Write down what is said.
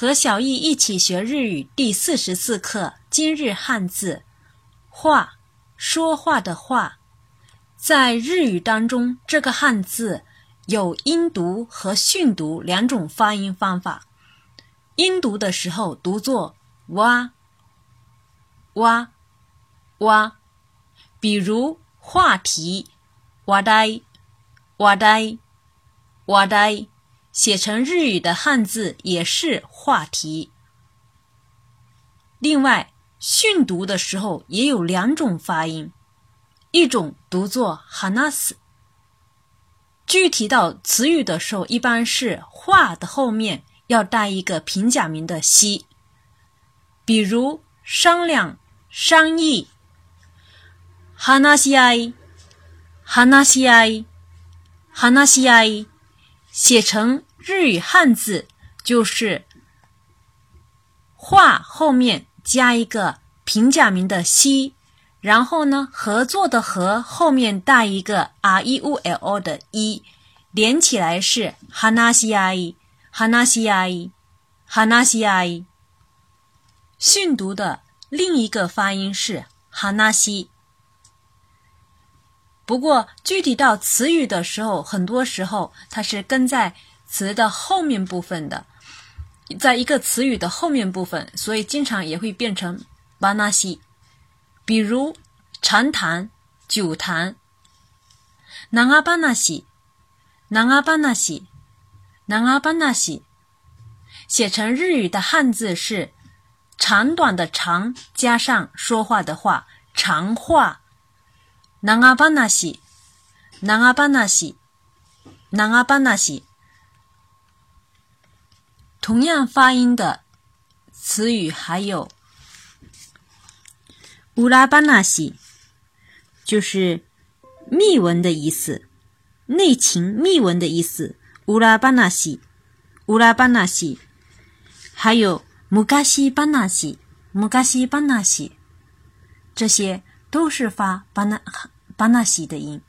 和小易一起学日语第四十四课今日汉字“话”，说话的“话”。在日语当中，这个汉字有音读和训读两种发音方法。音读的时候读作“哇”，“哇”，“哇”。比如话题“哇呆”，“哇呆”，“哇呆”。写成日语的汉字也是话题。另外，训读的时候也有两种发音，一种读作 hanas。具体到词语的时候，一般是话的后面要带一个平假名的西。比如商量、商议，hanasiai，hanasiai，hanasiai，写成。日语汉字就是“话”后面加一个平假名的“西”，然后呢，合作的“合”后面带一个 “r e u l o” 的“一”，连起来是 “hanasiai”，“hanasiai”，“hanasiai”。训读的另一个发音是 “hanasi”。不过具体到词语的时候，很多时候它是跟在。词的后面部分的，在一个词语的后面部分，所以经常也会变成巴纳西。比如长谈、久谈，南阿巴纳西，南阿巴纳西，南阿巴纳西，写成日语的汉字是长短的长加上说话的话，长话。南阿巴纳西，南阿巴纳西，南阿巴纳西。同样发音的词语还有“乌拉巴纳西”，就是密文的意思，内情密文的意思。乌拉巴纳西，乌拉巴纳西，还有“木嘎西巴纳西”，木嘎西巴纳西，这些都是发巴纳巴纳西的音。